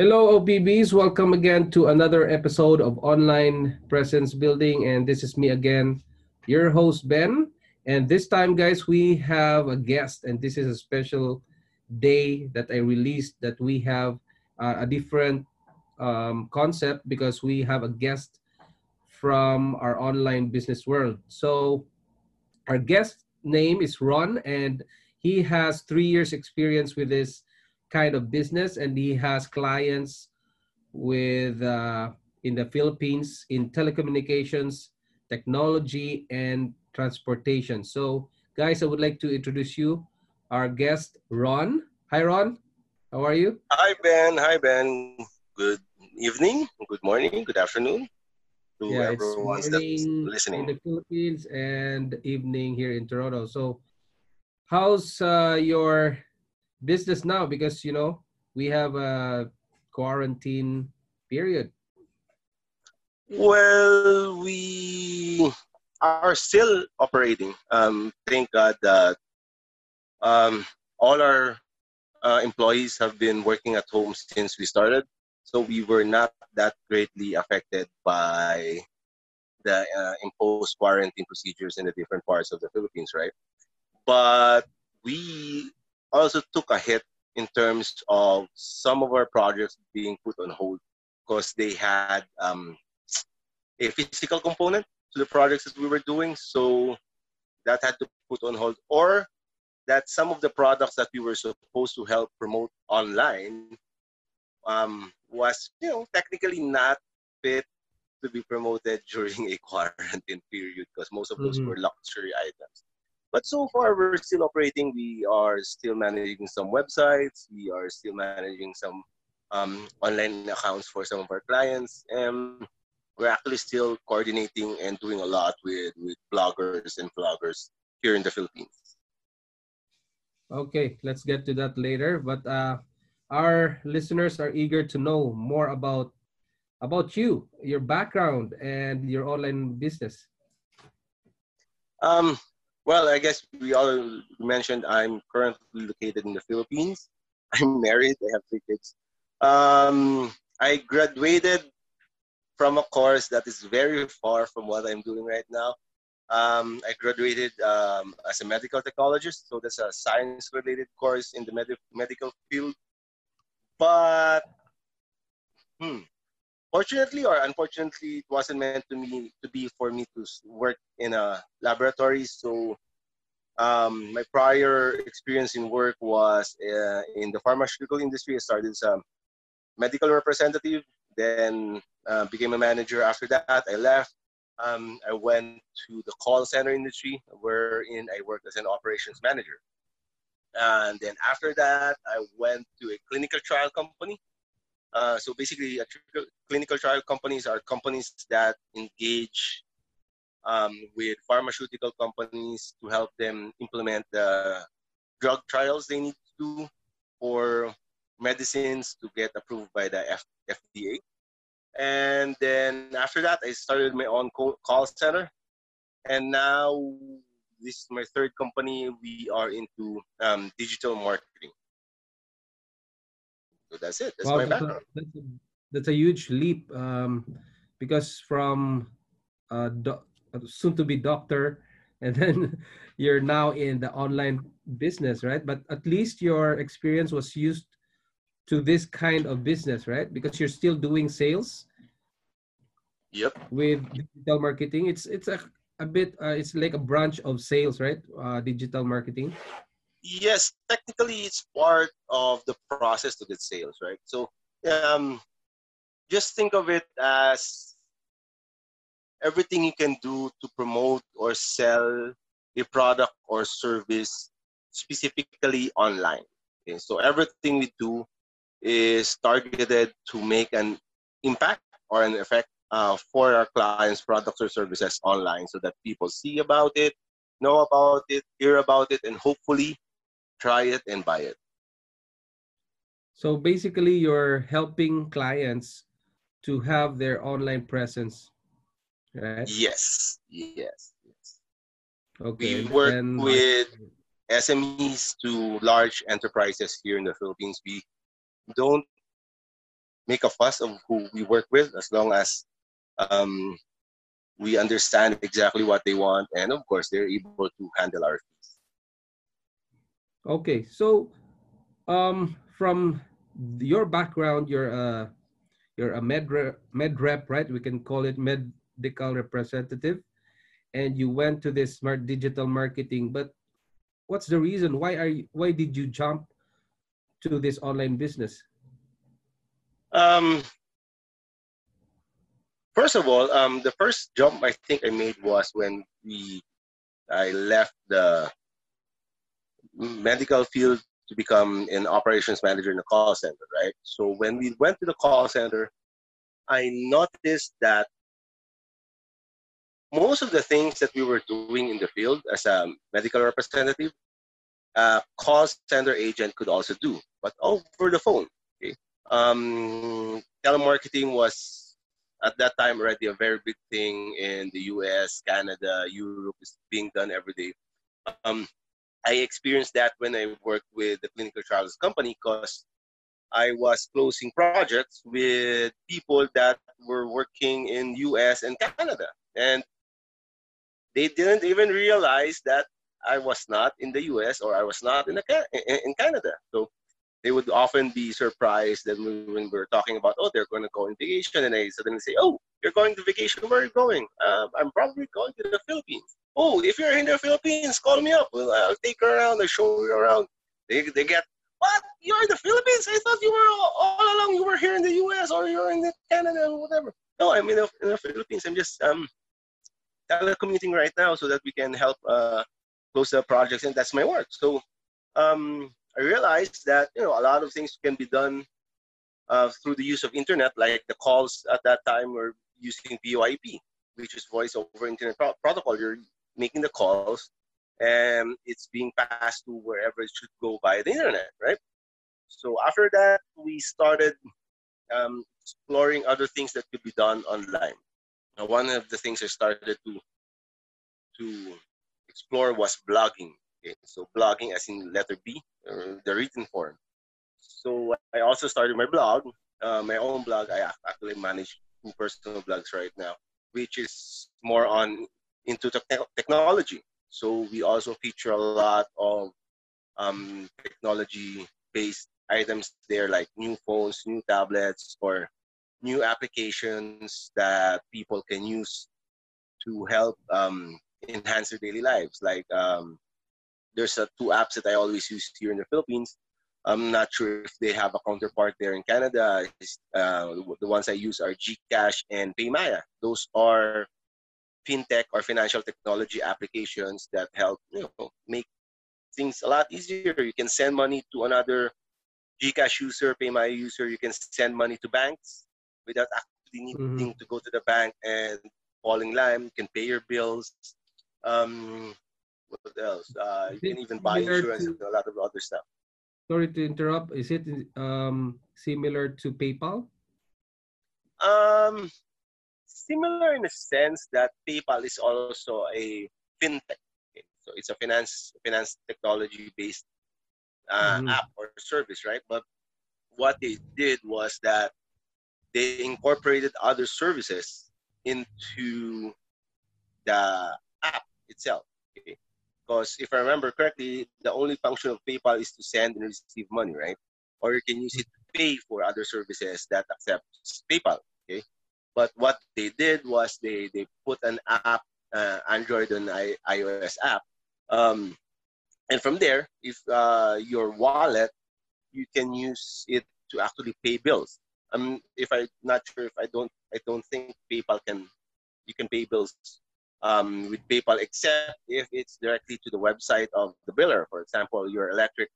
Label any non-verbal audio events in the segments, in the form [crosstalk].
Hello, OPBs. Welcome again to another episode of Online Presence Building. And this is me again, your host, Ben. And this time, guys, we have a guest, and this is a special day that I released that we have uh, a different um, concept because we have a guest from our online business world. So, our guest name is Ron, and he has three years' experience with this kind of business and he has clients with uh, in the Philippines in telecommunications, technology, and transportation. So, guys, I would like to introduce you our guest, Ron. Hi, Ron. How are you? Hi, Ben. Hi, Ben. Good evening, good morning, good afternoon to yeah, everyone listening. in the Philippines and evening here in Toronto. So, how's uh, your business now? Because you know we have a quarantine period. Well, we are still operating. Um, thank God that um, all our uh, employees have been working at home since we started. So we were not that greatly affected by the uh, imposed quarantine procedures in the different parts of the Philippines, right? But we also took a hit in terms of some of our projects being put on hold because they had um, a physical component to the projects that we were doing. So that had to put on hold, or that some of the products that we were supposed to help promote online um, was, you know, technically not fit to be promoted [laughs] during a quarantine period because most of those Mhm. were luxury items. But so far, we're still operating. We are still managing some websites. We are still managing some um, online accounts for some of our clients. And we're actually still coordinating and doing a lot with, with bloggers and vloggers here in the Philippines. Okay, let's get to that later. But uh, our listeners are eager to know more about about you, your background, and your online business. Um, well, I guess we all mentioned I'm currently located in the Philippines. [laughs] I'm married. I have three kids. Um, I graduated from a course that is very far from what I'm doing right now. Um, I graduated um, as a medical technologist, so that's a science-related course in the med- medical field. But hmm, fortunately or unfortunately, it wasn't meant to me to be for me to work in a laboratory. So um, my prior experience in work was uh, in the pharmaceutical industry. I started as a medical representative, then uh, became a manager. After that, I left. Um, I went to the call center industry, wherein I worked as an operations manager. And then after that, I went to a clinical trial company. Uh, so basically, clinical trial companies are companies that engage um, with pharmaceutical companies to help them implement the drug trials they need to do for medicines to get approved by the F- FDA. And then after that, I started my own call center. And now this is my third company. We are into um, digital marketing. So that's it. That's Wow, my that's a, background. that's a, that's a huge leap um, because from uh, do, soon to be doctor [laughs] and then you're now in the online business, right? But at least your experience was used to this kind of business, right? Because you're still doing sales Yep. with digital marketing. It's it's a a bit uh, it's like a branch of sales, right? Uh, digital marketing. Yes, technically it's part of the process to get sales, right? So um, just think of it as everything you can do to promote or sell a product or service specifically online. Okay, so everything we do is targeted to make an impact or an effect uh, for our clients' products or services online so that people see about it, know about it, hear about it, and hopefully try it and buy it. So basically, you're helping clients to have their online presence, right? Yes, yes, yes. Okay. We work and- with SMEs to large enterprises here in the Philippines. We don't make a fuss of who we work with as long as um, we understand exactly what they want and of course they're able to handle our fees. Okay, so um, from your background, you're a you're a med re- med rep, right? We can call it medical representative, and you went to this smart digital marketing. But what's the reason? Why are you, why did you jump to this online business? Um, first of all, um, the first jump I think I made was when we I left the medical field to become an operations manager in a call center, right? So when we went to the call center, I noticed that most of the things that we were doing in the field as a medical representative, a call center agent could also do, but over the phone. Okay? Um, telemarketing was at that time already a very big thing in the US, Canada, Europe is being done every day. Um, I experienced that when I worked with the clinical trials company because I was closing projects with people that were working in US and Canada. And they didn't even realize that I was not in the US or I was not in, in Canada. So they would often be surprised that when we were talking about, oh, they're going to go on vacation, and I suddenly say, oh, you're going to vacation. Where are you going? Uh, I'm probably going to the Philippines. Oh, if you're in the Philippines, call me up. I'll take you around. I'll show you around. They, they get, what? You're in the Philippines? I thought you were all, all along. You were here in the U.S. or you're in Canada or whatever. No, I'm in the, in the Philippines. I'm just um, telecommuting right now so that we can help uh, close the projects, and that's my work. So um, I realized that you know a lot of things can be done uh, through the use of internet, like the calls at that time were using VoIP, which is voice over internet pro- protocol. You're making the calls, and it's being passed to wherever it should go by the internet, right? So after that, we started um, exploring other things that could be done online. Now, one of the things I started to to explore was blogging. Okay, so blogging as in letter B, the written form. So I also started my blog, uh, my own blog. I actually manage two personal blogs right now, which is more on into te- technology. So we also feature a lot of um, technology-based items there, like new phones, new tablets, or new applications that people can use to help um, enhance their daily lives. Like um, there's a, two apps that I always use here in the Philippines. I'm not sure if they have a counterpart there in Canada. Uh, the ones I use are GCash and PayMaya. Those are fintech or financial technology applications that help you know make things a lot easier. You can send money to another GCash user, PayMaya user. You can send money to banks without actually needing mm-hmm. to go to the bank and falling line. You can pay your bills. Um, what else? Uh, you can even buy insurance to, and a lot of other stuff. Sorry to interrupt. Is it um, similar to PayPal? Um, similar in the sense that PayPal is also a fintech. Okay? So it's a finance finance technology based uh, mm-hmm. app or service, right? But what they did was that they incorporated other services into the app itself. Okay? Because if I remember correctly, the only function of PayPal is to send and receive money, right? Or you can use it to pay for other services that accept PayPal. Okay. But what they did was they they put an app, uh, Android and I, iOS app, um, and from there, if uh, your wallet, you can use it to actually pay bills. Um, if I'm not sure if I don't, I don't think PayPal can, you can pay bills um, with PayPal, except if it's directly to the website of the biller. For example, your electric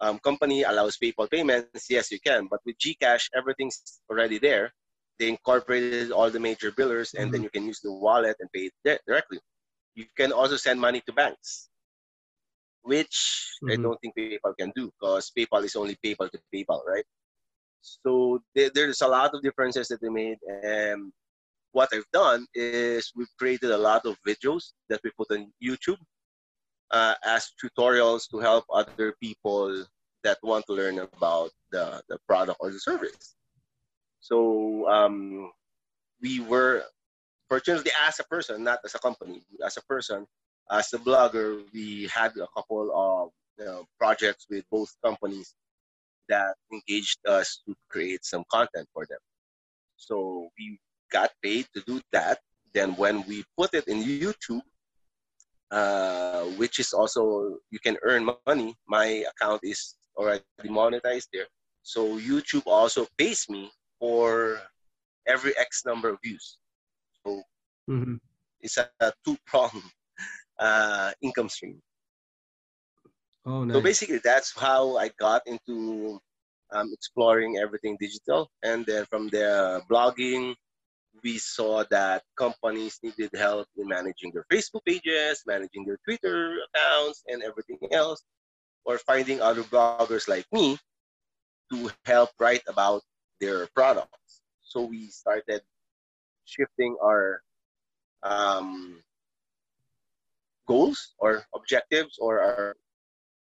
um, company allows PayPal payments, yes, you can. But with GCash, everything's already there. They incorporated all the major billers, and mm-hmm. then you can use the wallet and pay it directly. You can also send money to banks, which mm-hmm. I don't think PayPal can do because PayPal is only PayPal to PayPal, right? So there's a lot of differences that they made. And what I've done is we've created a lot of videos that we put on YouTube uh, as tutorials to help other people that want to learn about the, the product or the service. So um, we were fortunately as a person, not as a company, as a person, as a blogger, we had a couple of you know, projects with both companies that engaged us to create some content for them. So we got paid to do that. Then when we put it in YouTube, uh, which is also you can earn money. My account is already monetized there, so YouTube also pays me for every X number of views. So mm-hmm. it's a, a two-pronged uh, income stream. Oh, nice. So basically, that's how I got into um, exploring everything digital, and then from there, blogging, we saw that companies needed help in managing their Facebook pages, managing their Twitter accounts, and everything else, or finding other bloggers like me to help write about their products. So we started shifting our um, goals or objectives or our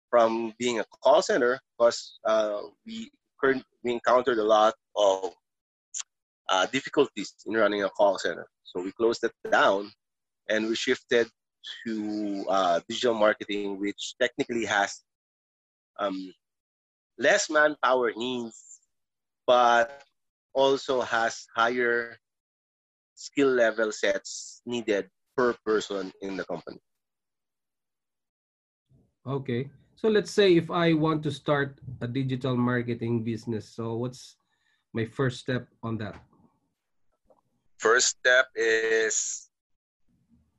from being a call center because uh, we we encountered a lot of uh, difficulties in running a call center. So we closed it down and we shifted to uh, digital marketing, which technically has um, less manpower needs, but also has higher skill level sets needed per person in the company. Okay. So let's say if I want to start a digital marketing business, so what's my first step on that? First step is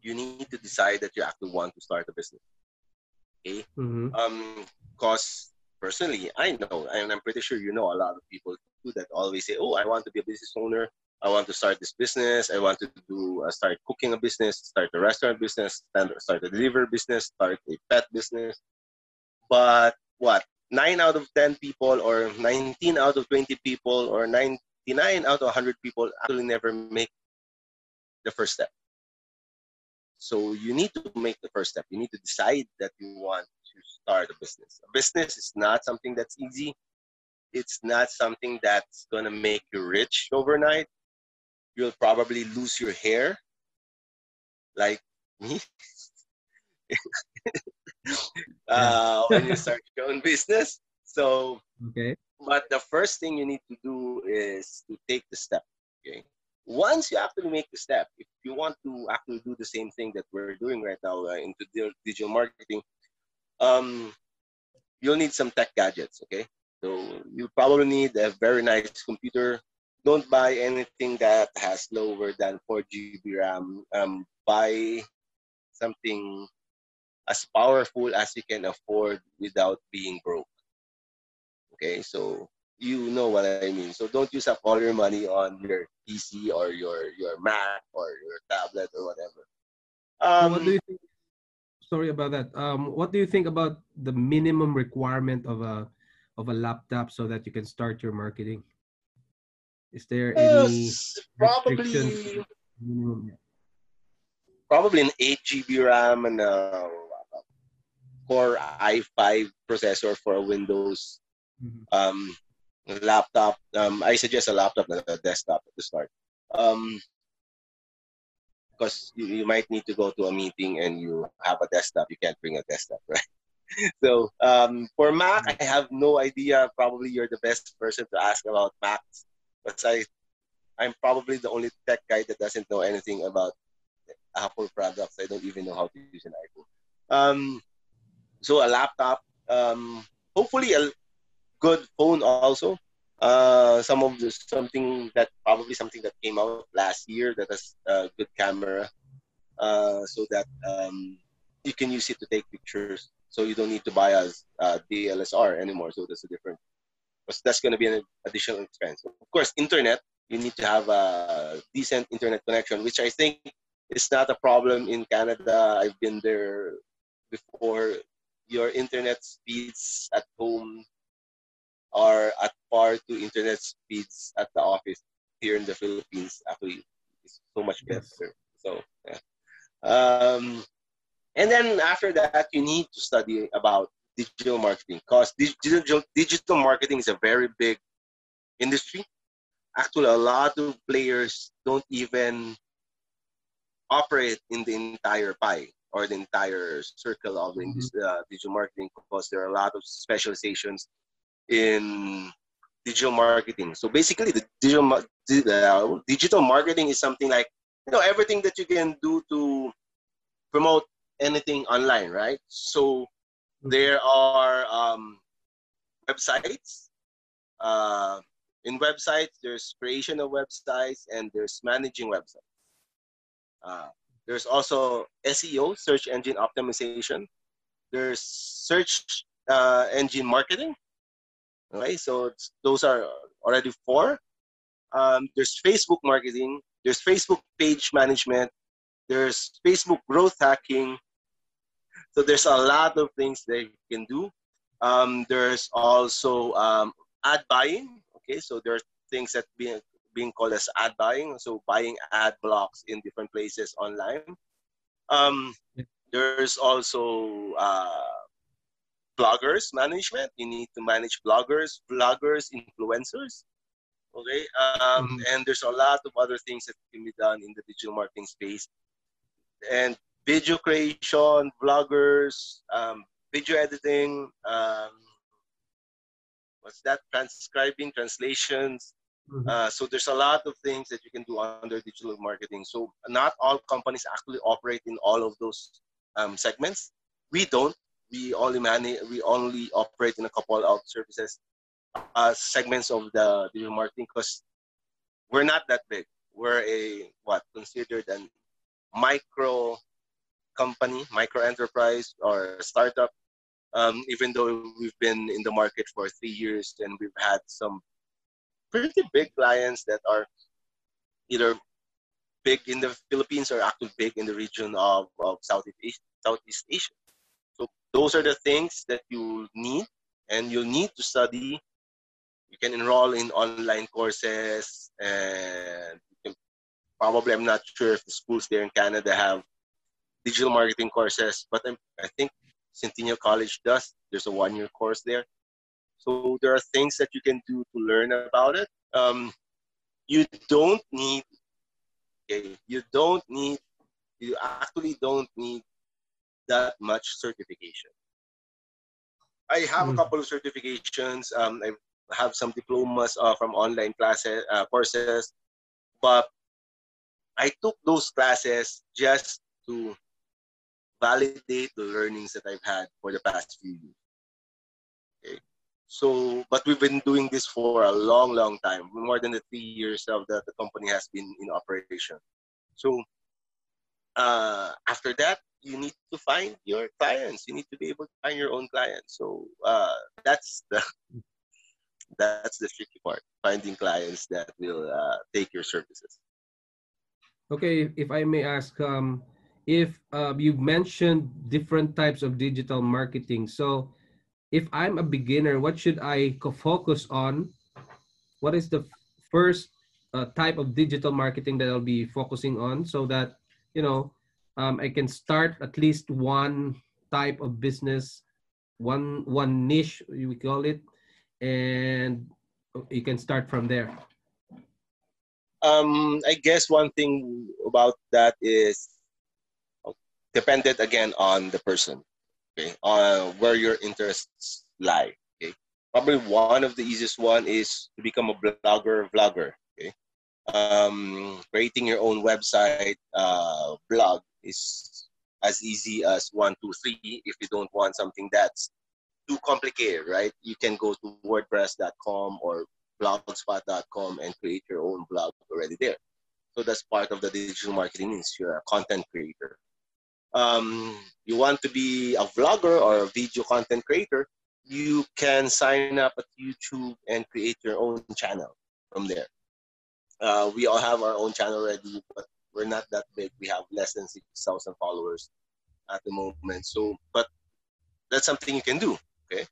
you need to decide that you actually want to start a business. Okay. Mm-hmm. Um, cause personally, I know, and I'm pretty sure you know a lot of people do that. Always say, "Oh, I want to be a business owner. I want to start this business. I want to do uh, start cooking a business, start a restaurant business, start a delivery business, start a pet business." But what? Nine out of ten people, or 19 out of 20 people, or nine 99 out of 100 people actually never make the first step. So you need to make the first step. You need to decide that you want to start a business. A business is not something that's easy. It's not something that's to make you rich overnight. You'll probably lose your hair like me. [laughs] uh, when you start your own business. So okay. But the first thing you need to do is to take the step. Okay. Once you actually make the step, if you want to actually do the same thing that we're doing right now uh, into digital marketing, um, you'll need some tech gadgets. Okay. So you probably need a very nice computer. Don't buy anything that has lower than 4 GB RAM. Um, buy something as powerful as you can afford without being broke. Okay, so you know what I mean. So don't use up all your money on your PC or your your Mac or your tablet or whatever. Um, what do you think? Sorry about that. Um, what do you think about the minimum requirement of a of a laptop so that you can start your marketing? Is there any probably probably an eight GB RAM and a Core i5 processor for a Windows Mm-hmm. Um, laptop. Um, I suggest a laptop, not a desktop to start. Um, because you, you might need to go to a meeting and you have a desktop. You can't bring a desktop, [laughs] right? so um, for Mac, I have no idea. Probably you're the best person to ask about Macs, but I, I'm probably the only tech guy that doesn't know anything about Apple products. I don't even know how to use an iPhone. Um, so a laptop, um, hopefully a good phone also. Uh, some of the something that probably something that came out last year that has a good camera, uh, so that um, you can use it to take pictures. So you don't need to buy a, a DLSR anymore. So that's a different, because that's going to be an additional expense. Of course, internet, you need to have a decent internet connection, which I think is not a problem in Canada. I've been there before. Your internet speeds at home are at par to internet speeds at the office here in the Philippines. Actually, it's so much better. So, yeah. Um, and then after that, you need to study about digital marketing because digital, digital marketing is a very big industry. Actually, a lot of players don't even operate in the entire pie or the entire circle of mm-hmm. uh, digital marketing because there are a lot of specializations in digital marketing. So basically, the digital uh, digital marketing is something like you know everything that you can do to promote anything online, right? So mm-hmm. there are um, websites. Uh, in websites, there's creation of websites and there's managing websites. Uh, there's also SEO, search engine optimization. There's search uh, engine marketing. Okay, so those are already four. Um, there's Facebook marketing. There's Facebook page management. There's Facebook growth hacking. So there's a lot of things that you can do. Um, there's also um, ad buying. Okay, so there's things that being being called as ad buying. So buying ad blocks in different places online. Um, there's also uh, bloggers management. You need to manage bloggers, vloggers, influencers. Okay, um, mm-hmm. and there's a lot of other things that can be done in the digital marketing space. And video creation, bloggers, um, video editing, um, what's that? Transcribing, translations, Mm-hmm. Uh, so there's a lot of things that you can do under digital marketing. So not all companies actually operate in all of those um, segments. We don't. We only manage. We only operate in a couple of services uh, segments of the digital marketing because we're not that big. We're a what considered an micro company, micro enterprise, or startup. Um, even though we've been in the market for three years and we've had some pretty big clients that are either big in the Philippines or actually big in the region of, of Southeast Southeast Asia. Those are the things that you need and you'll need to study. You can enroll in online courses and can, probably I'm not sure if the schools there in Canada have digital marketing courses, but I'm, I think Centennial College does. There's a one-year course there. So there are things that you can do to learn about it. Um, you don't need, okay, you don't need, you actually don't need that much certification. I have mm. a hmm. couple of certifications. Um, I have some diplomas uh, from online classes, uh, courses, but I took those classes just to validate the learnings that I've had for the past few years. Okay. So, but we've been doing this for a long, long time, more than the three years of that the company has been in operation. So, uh, after that, you need to find your clients. You need to be able to find your own clients. So uh, that's the [laughs] that's the tricky part: finding clients that will uh, take your services. Okay, if I may ask, um, if uh, you've mentioned different types of digital marketing, so if I'm a beginner, what should I focus on? What is the first uh, type of digital marketing that I'll be focusing on so that, you know, um, I can start at least one type of business, one one niche we call it, and you can start from there. Um, I guess one thing about that is dependent again on the person okay, on where your interests lie. Okay, probably one of the easiest one is to become a blogger, vlogger. Um, creating your own website, uh, blog is as easy as one, two, three. If you don't want something that's too complicated, right? You can go to WordPress.com or blogspot.com and create your own blog already there. So that's part of the digital marketing is you're a content creator. um, you want to be a vlogger or a video content creator, you can sign up at YouTube and create your own channel from there. Uh, we all have our own channel already, but we're not that big. We have less than 6,000 followers at the moment. So, but that's something you can do, okay?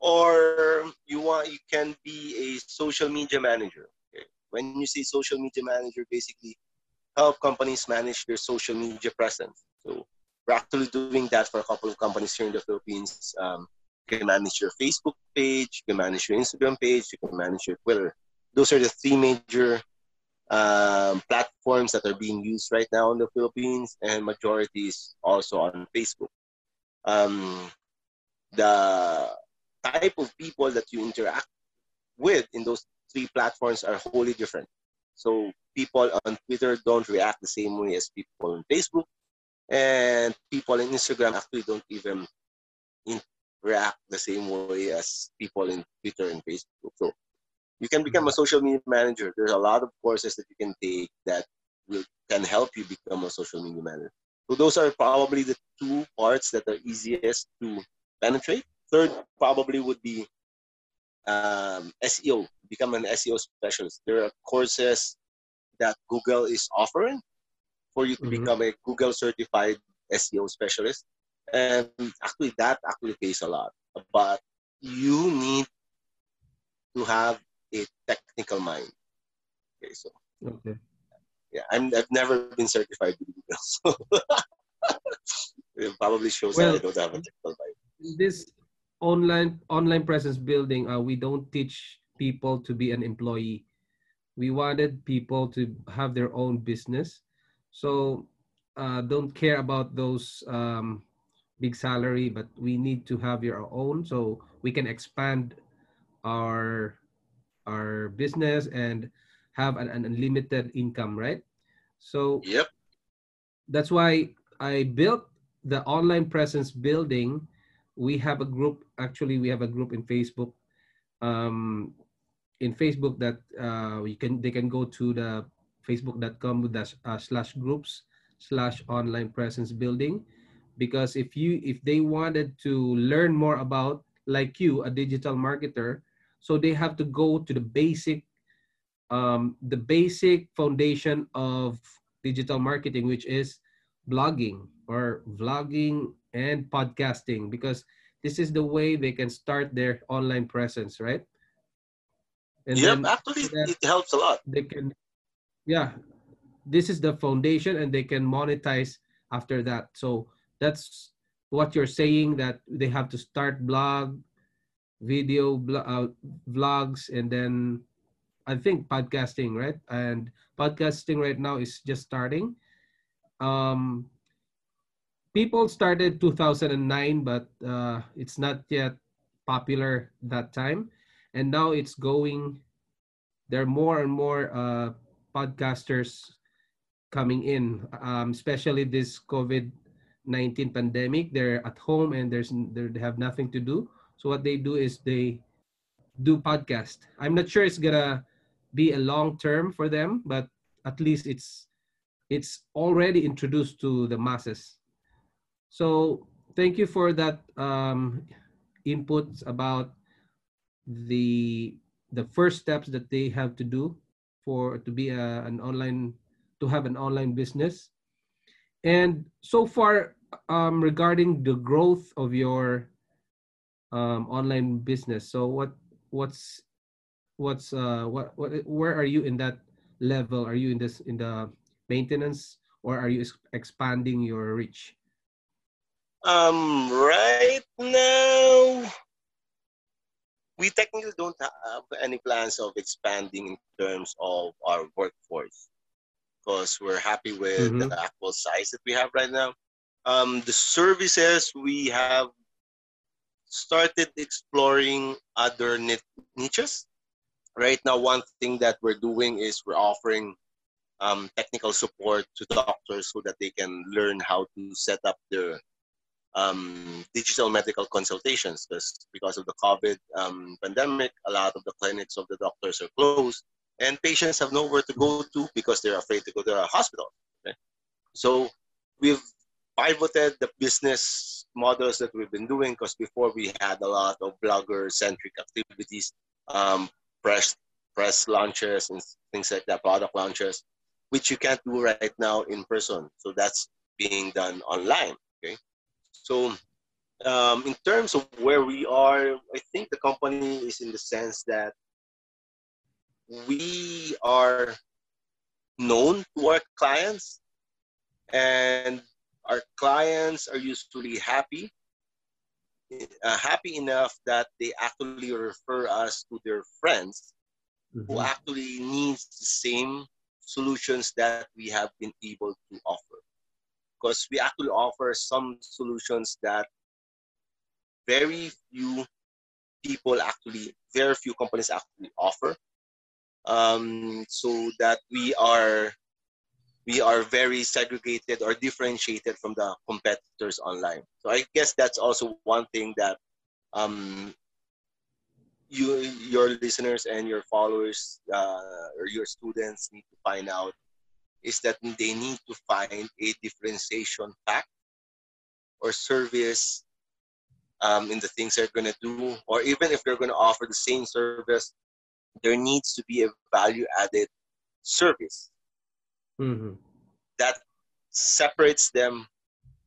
Or you want, you can be a social media manager. Okay? When you say social media manager, basically help companies manage their social media presence. So we're actually doing that for a couple of companies here in the Philippines. Um, you can manage your Facebook page, you can manage your Instagram page, you can manage your Twitter. Those are the three major um, platforms that are being used right now in the Philippines, and majority is also on Facebook. Um, the type of people that you interact with in those three platforms are wholly different. So people on Twitter don't react the same way as people on Facebook, and people on Instagram actually don't even react the same way as people in Twitter and Facebook. So you can become a mm-hmm. social media manager. There's a lot of courses that you can take that will can help you become a social media manager. So those are probably the two parts that are easiest to penetrate. Third probably would be um, SEO. Become an SEO specialist. There are courses that Google is offering for you to mm-hmm. become a Google certified SEO specialist. And actually, that actually pays a lot. But you need to have a technical mind. Okay, so okay. Yeah, I'm I've never been certified [laughs] so it probably shows well, that I don't have a technical mind. This online online presence building, uh, we don't teach people to be an employee. We wanted people to have their own business, so uh, don't care about those um, big salary, but we need to have your own so we can expand our our business and have an, an unlimited income, right? So yep. That's why I built the online presence building. We have a group. Actually, we have a group in Facebook. Um, in Facebook that uh, you can they can go to the facebook.com dash, uh, slash groups slash online presence building because if you if they wanted to learn more about like you a digital marketer so they have to go to the basic, um, the basic foundation of digital marketing, which is blogging or vlogging and podcasting, because this is the way they can start their online presence, right? And yep, actually, it helps a lot. They can, yeah, this is the foundation, and they can monetize after that. So that's what you're saying that they have to start blog video uh, vlogs and then I think podcasting, right? And podcasting right now is just starting. Um, people started 2009, but uh, it's not yet popular that time. And now it's going, there are more and more uh, podcasters coming in, um, especially this COVID-19 pandemic. They're at home and there's they have nothing to do. So what they do is they do podcast. I'm not sure it's gonna be a long term for them, but at least it's it's already introduced to the masses. So thank you for that um, input about the the first steps that they have to do for to be a, an online to have an online business. And so far, um, regarding the growth of your um, online business. So what what's what's uh, what what where are you in that level? Are you in this in the maintenance or are you expanding your reach? Um, right now, we technically don't have any plans of expanding in terms of our workforce because we're happy with mm-hmm. the actual size that we have right now. Um, the services we have started exploring other niches. Right now, one thing that we're doing is we're offering um, technical support to doctors so that they can learn how to set up their um, digital medical consultations because because of the COVID um, pandemic, a lot of the clinics of the doctors are closed and patients have nowhere to go to because they're afraid to go to a hospital. Okay? So we've pivoted the business models that we've been doing because before we had a lot of blogger centric activities, um, press press launches and things like that, product launches, which you can't do right now in person. So that's being done online. Okay, so um, in terms of where we are, I think the company is in the sense that we are known to our clients and our clients are usually happy uh, happy enough that they actually refer us to their friends mm-hmm. who actually needs the same solutions that we have been able to offer because we actually offer some solutions that very few people actually very few companies actually offer um, so that we are we are very segregated or differentiated from the competitors online. So I guess that's also one thing that um, you, your listeners and your followers uh, or your students need to find out is that they need to find a differentiation pack or service um, in the things they're going to do, or even if they're going to offer the same service, there needs to be a value added service mm-hmm. that separates them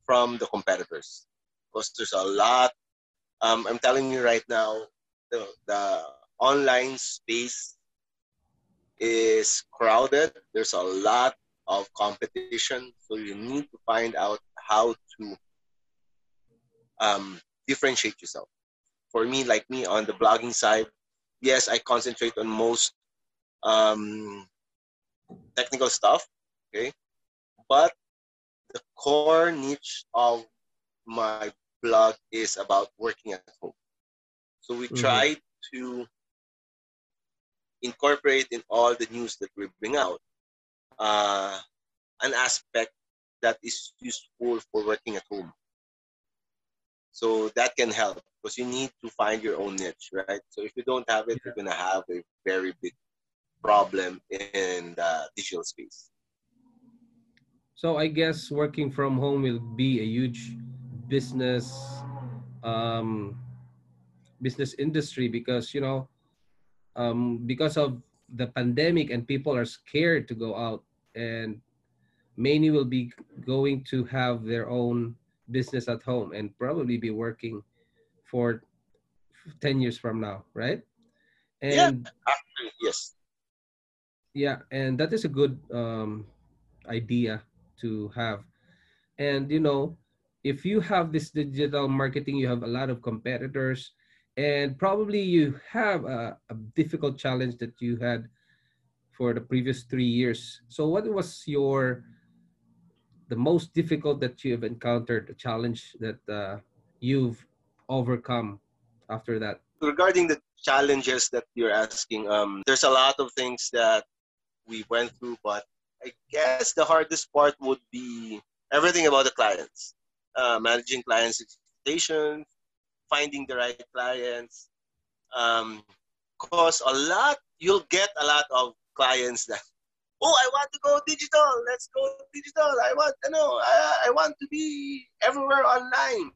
from the competitors. Because there's a lot, um, I'm telling you right now, the, the online space is crowded. There's a lot of competition. So you need to find out how to um, differentiate yourself. For me, like me on the blogging side, yes, I concentrate on most um, technical stuff, okay? But the core niche of my blog is about working at home. So we mm-hmm. try to incorporate in all the news that we bring out uh, an aspect that is useful for working at home. So that can help because you need to find your own niche, right? So if you don't have it, you're gonna have a very big problem in the digital space. So I guess working from home will be a huge business um, business industry because you know um, because of the pandemic and people are scared to go out and many will be going to have their own business at home and probably be working for 10 years from now right? And yeah, yes. Yeah and that is a good um, idea to have and you know if you have this digital marketing you have a lot of competitors and probably you have a, a difficult challenge that you had for the previous three years so what was your the most difficult that you have encountered, a challenge that uh, you've overcome after that? Regarding the challenges that you're asking, um, there's a lot of things that we went through, but I guess the hardest part would be everything about the clients, uh, managing clients' expectations, finding the right clients. Um, cause a lot, you'll get a lot of clients that oh, I want to go digital. Let's go digital. I want, you know, I, I want to be everywhere online.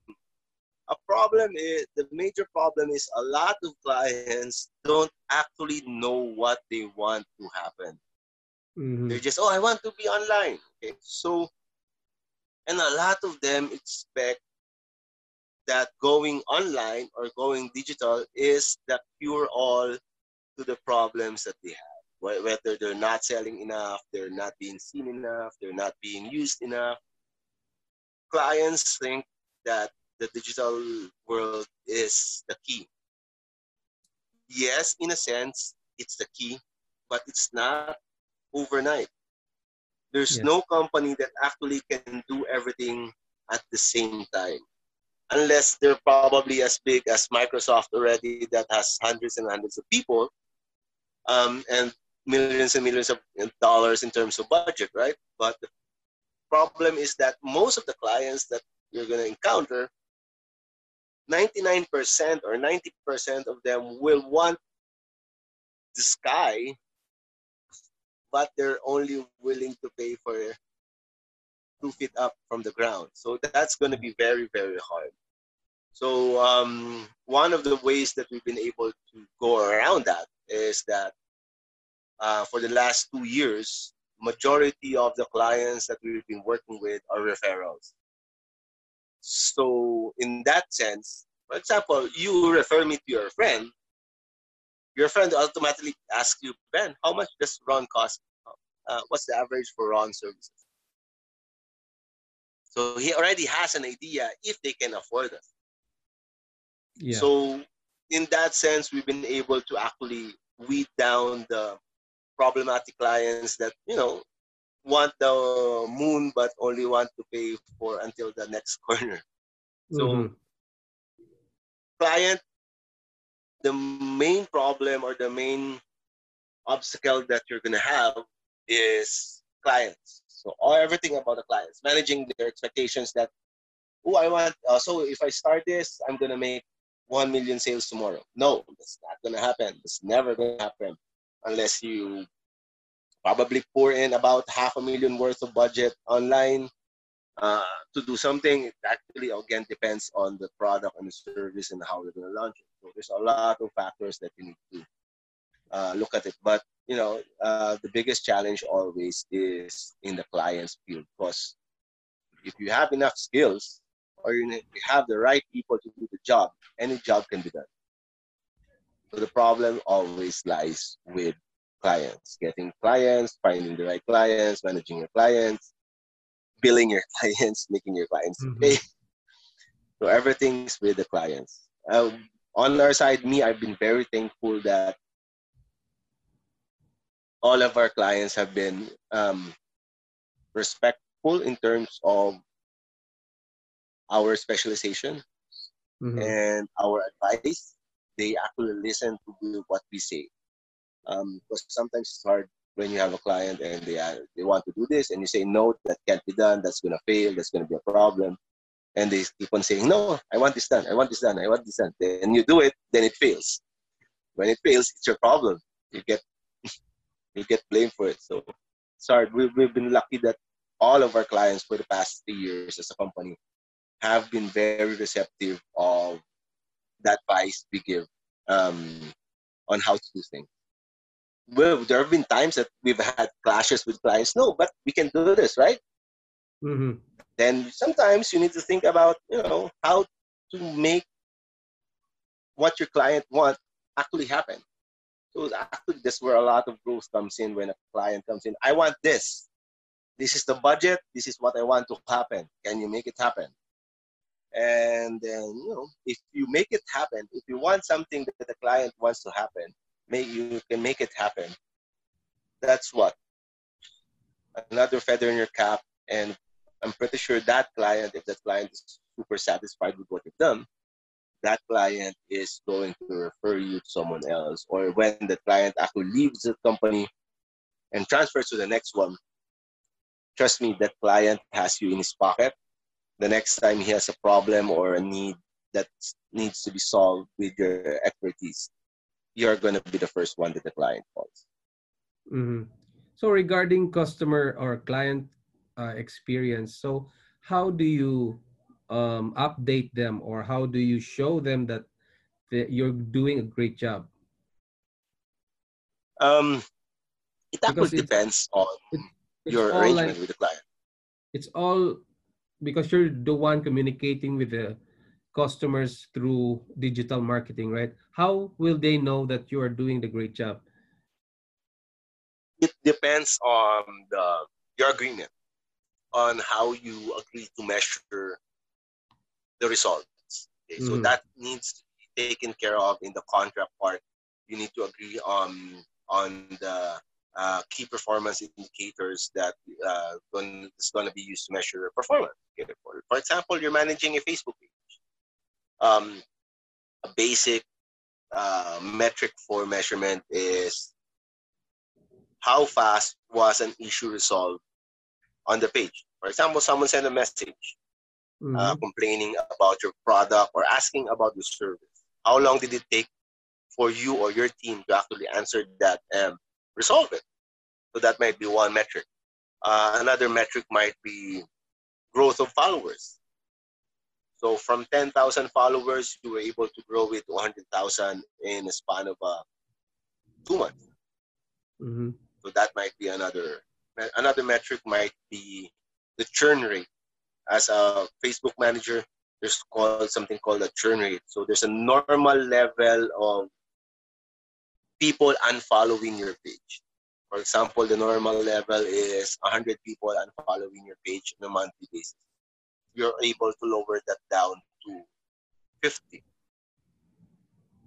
A problem is the major problem is a lot of clients don't actually know what they want to happen. Mm-hmm. They're just, oh, I want to be online. Okay, so, and a lot of them expect that going online or going digital is the cure all to the problems that they have whether they're not selling enough, they're not being seen enough, they're not being used enough. Clients think that the digital world is the key. Yes, in a sense, it's the key, but it's not overnight. There's yes. no company that actually can do everything at the same time. Unless they're probably as big as Microsoft already that has hundreds and hundreds of people. Um, and millions and millions of dollars in terms of budget, right? But the problem is that most of the clients that you're going to encounter, 99% or 90% of them will want the sky, but they're only willing to pay for two feet up from the ground. So that's going to be very, very hard. So um, one of the ways that we've been able to go around that is that uh, for the last two years, majority of the clients that we've been working with are referrals. So in that sense, for example, you refer me to your friend, your friend automatically asks you, Ben, how much does Ron cost? Uh, what's the average for Ron services? So he already has an idea if they can afford us. Yeah. So in that sense, we've been able to actually weed down the problematic clients that you know want the moon but only want to pay for until the next [laughs] corner. So mm-hmm. client, the main problem or the main obstacle that you're gonna have is clients. So all everything about the clients, managing their expectations that, oh, I want. Uh, so if I start this, I'm gonna make one million sales tomorrow. No, that's not gonna happen. It's never gonna happen unless you probably pour in about half a million worth of budget online uh, to do something. It actually again depends on the product and the service and how you're gonna launch it. So there's a lot of factors that you need to uh, look at it. But you know, uh, the biggest challenge always is in the client's field because if you have enough skills or you have the right people to do the job, any job can be done. So the problem always lies with clients, getting clients, finding the right clients, managing your clients, billing your [laughs] clients, making your clients mm-hmm. pay. So everything's with the clients. Um, on our side, me, I've been very thankful that all of our clients have been um, respectful in terms of our specialization mm-hmm. and our advice. They actually listen to what we say um, because sometimes it's hard when you have a client and they are, they want to do this and you say no that can't be done that's going to fail that's going to be a problem and they keep on saying no i want this done i want this done i want this done and you do it then it fails when it fails it's your problem you get [laughs] you get blamed for it so sorry we've, we've been lucky that all of our clients for the past three years as a company have been very receptive of that advice we give um, on how to do things well, there have been times that we've had clashes with clients. No, but we can do this, right? Mm-hmm. Then sometimes you need to think about, you know, how to make what your client want actually happen. So actually, that's where a lot of growth comes in when a client comes in. I want this. This is the budget. This is what I want to happen. Can you make it happen? And then, you know, if you make it happen, if you want something that the client wants to happen, make you can make it happen. That's what another feather in your cap, and I'm pretty sure that client, if that client is super satisfied with what you've done, that client is going to refer you to someone else. Or when the client actually leaves the company and transfers to the next one, trust me, that client has you in his pocket. The next time he has a problem or a need that needs to be solved with your expertise, you're going to be the first one that the client calls. Mm-hmm. So regarding customer or client uh, experience, so how do you um, update them or how do you show them that you're doing a great job? Um, it actually depends on it, your arrangement like, with the client. It's all because you're the one communicating with the customers through digital marketing, right? How will they know that you are doing the great job? It depends on the your agreement on how you agree to measure the results. Okay? So mm-hmm. that needs to be taken care of in the contract part. You need to agree on on the uh, key performance indicators that uh, is going to be used to measure performance. Okay? For, for example, you're managing a Facebook page um, a basic uh, metric for measurement is how fast was an issue resolved on the page. For example, someone sent a message uh, mm-hmm. uh, complaining about your product or asking about your service. How long did it take for you or your team to actually answer that and resolve it? So that might be one metric. Uh, another metric might be growth of followers. So from 10,000 followers, you were able to grow it to 100,000 in a span of uh, two months. Mm-hmm. So that might be another another metric might be the churn rate. As a Facebook manager, there's called something called a churn rate. So there's a normal level of people unfollowing your page. For example, the normal level is 100 people unfollowing your page on a monthly basis. You're able to lower that down to 50.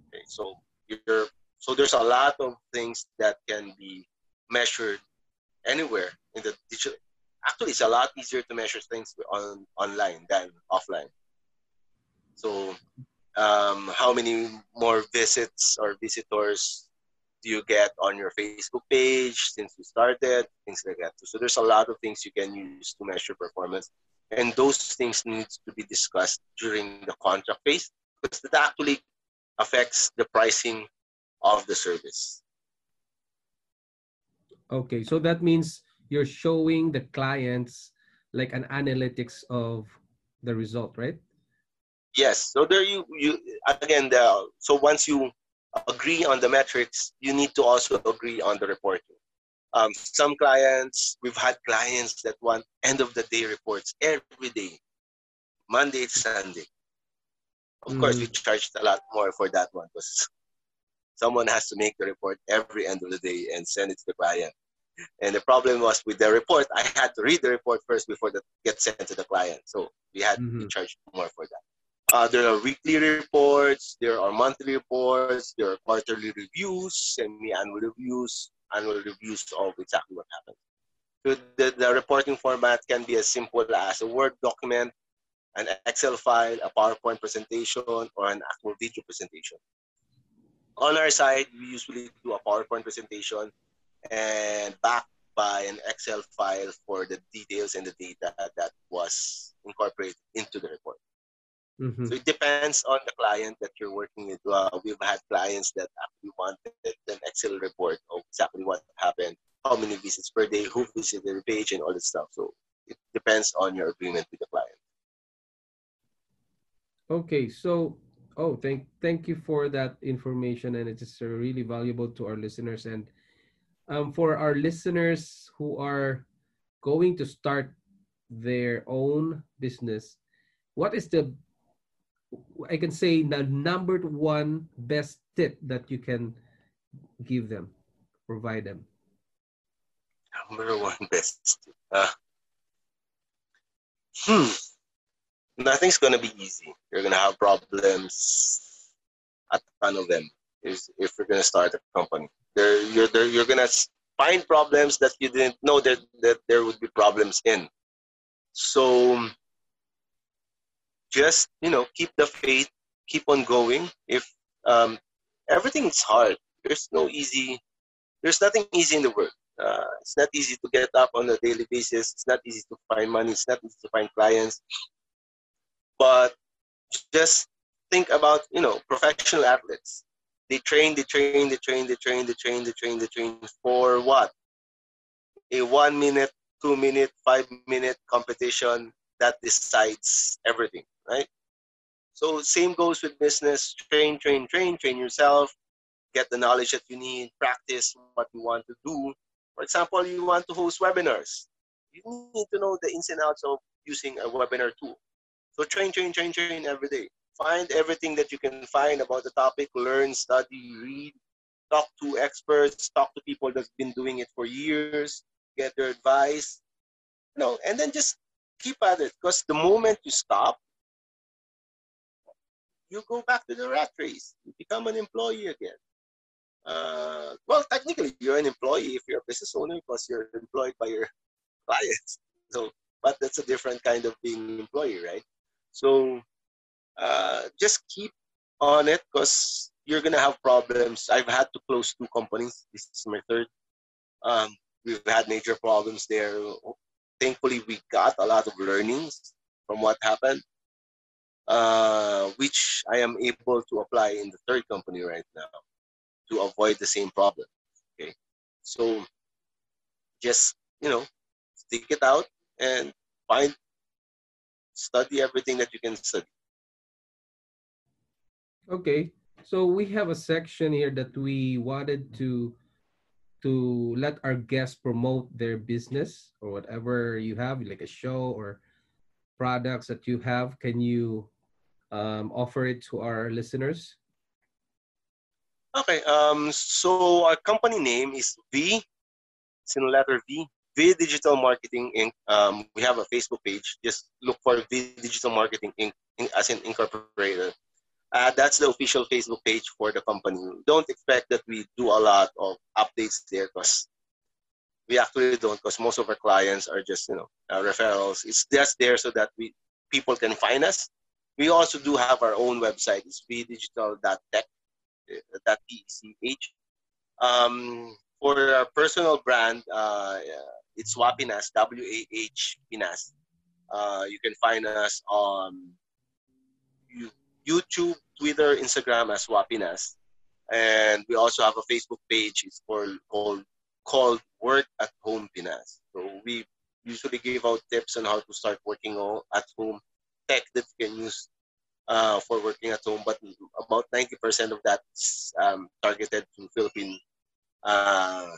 Okay, so you're so there's a lot of things that can be measured anywhere in the digital. Actually, it's a lot easier to measure things on online than offline. So, um, how many more visits or visitors do you get on your Facebook page since you started? Things like that. So, there's a lot of things you can use to measure performance, and those things needs to be discussed during the contract phase because that actually affects the pricing of the service. Okay, so that means you're showing the clients like an analytics of the result, right? Yes. So there you you again the so once you agree on the metrics, you need to also agree on the reporting. Um, some clients, we've had clients that want end of the day reports every day, Monday to Sunday. Of mm. course, we charged a lot more for that one because someone has to make the report every end of the day and send it to the client. And the problem was with the report, I had to read the report first before that gets sent to the client. So we had mm-hmm. to charge more for that. Uh, there are weekly reports, there are monthly reports, there are quarterly reviews, semi-annual reviews, annual reviews of exactly what happened. So the, the reporting format can be as simple as a Word document, an Excel file, a PowerPoint presentation, or an actual video presentation. On our side, we usually do a PowerPoint presentation and backed by an Excel file for the details and the data that was incorporated into the report. Mm-hmm. So it depends on the client that you're working with. Uh, we've had clients that actually wanted an Excel report of exactly what happened, how many visits per day, who visited the page, and all that stuff. So it depends on your agreement with the client. Okay, so oh, thank thank you for that information, and it is really valuable to our listeners. And um, for our listeners who are going to start their own business, what is the I can say the number one best tip that you can give them, provide them? Number one best. Uh, hmm. Nothing's gonna be easy. You're gonna have problems, a ton of them. If if you're gonna start a company, there you're there, you're gonna find problems that you didn't know that that there would be problems in. So just you know keep the faith keep on going if um, everything is hard there's no easy there's nothing easy in the world uh, it's not easy to get up on a daily basis it's not easy to find money it's not easy to find clients but just think about you know professional athletes they train they train they train they train they train they train they train for what a one minute two minute five minute competition that decides everything right? So same goes with business. Train, train, train, train yourself. Get the knowledge that you need. Practice what you want to do. For example, you want to host webinars. You need to know the ins and outs of using a webinar tool. So train, train, train, train every day. Find everything that you can find about the topic. Learn, study, read. Talk to experts. Talk to people that's been doing it for years. Get their advice. You know, and then just keep at it. Because the moment you stop, you go back to the rat race. You become an employee again. Uh, well, technically, you're an employee if you're a business owner because you're employed by your [laughs] clients. So, but that's a different kind of being an employee, right? So, uh, just keep on it because you're gonna have problems. I've had to close two companies. This is my third. Um, we've had major problems there. Thankfully, we got a lot of learnings from what happened uh, which I am able to apply in the third company right now to avoid the same problem. Okay, so just you know stick it out and find study everything that you can study. Okay, so we have a section here that we wanted to to let our guests promote their business or whatever you have, like a show or products that you have. Can you um, offer it to our listeners? Okay, um, so our company name is V, it's in letter V, V Digital Marketing Inc. Um, we have a Facebook page. Just look for V Digital Marketing Inc. as in incorporated. Uh, that's the official Facebook page for the company. Don't expect that we do a lot of updates there because we actually don't because most of our clients are just you know uh, referrals. It's just there so that we people can find us. We also do have our own website. It's vdigital.tech, uh, .tech. Um, for our personal brand, uh, it's Wapinas, W-A-H Pinas. Uh, you can find us on YouTube, Twitter, Instagram as Wapinas. And we also have a Facebook page. It's called, called, called Work at Home Pinas. So we usually give out tips on how to start working at home, tech that you can use uh, for working at home. But about 90% of that is um, targeted to Philippine uh,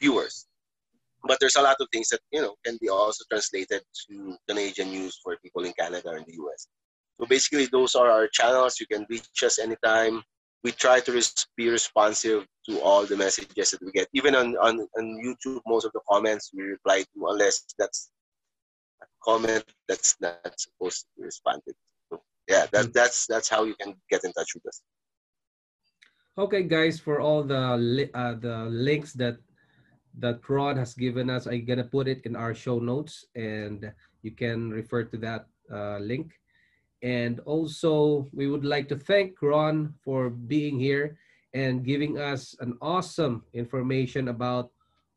viewers. But there's a lot of things that you know can be also translated to Canadian news for people in Canada and the US. So basically, those are our channels. You can reach us anytime. We try to be responsive to all the messages that we get. Even on, on, on YouTube, most of the comments we reply to, unless that's a comment that's not supposed to be responded. So yeah, that, mm. that's that's how you can get in touch with us. Okay, guys, for all the uh, the links that that Ron has given us, I'm gonna put it in our show notes, and you can refer to that uh, link. And also, we would like to thank Ron for being here and giving us an awesome information about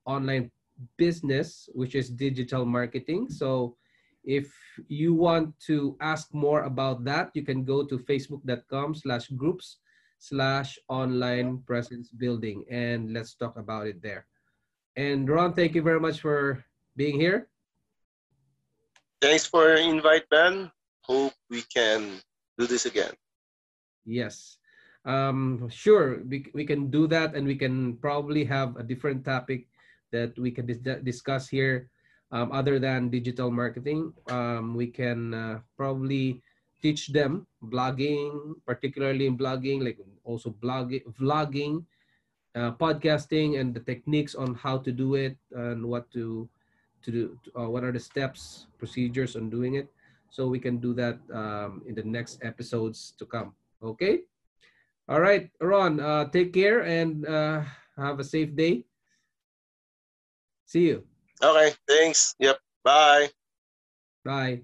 online business, which is digital marketing. So if you want to ask more about that, you can go to facebook.com slash groups slash online presence building and let's talk about it there. And Ron, thank you very much for being here. Thanks for invite, Ben hope we can do this again. Yes. Um, sure, we, we can do that and we can probably have a different topic that we can dis discuss here um, other than digital marketing. Um, we can uh, probably teach them blogging, particularly in blogging, like also blogging, vlogging, uh, podcasting, and the techniques on how to do it and what to to do. Uh, what are the steps, procedures on doing it? so we can do that um, in the next episodes to come. Okay? All right, Ron, uh, take care and uh, have a safe day. See you. Okay, thanks. Yep, bye. Bye.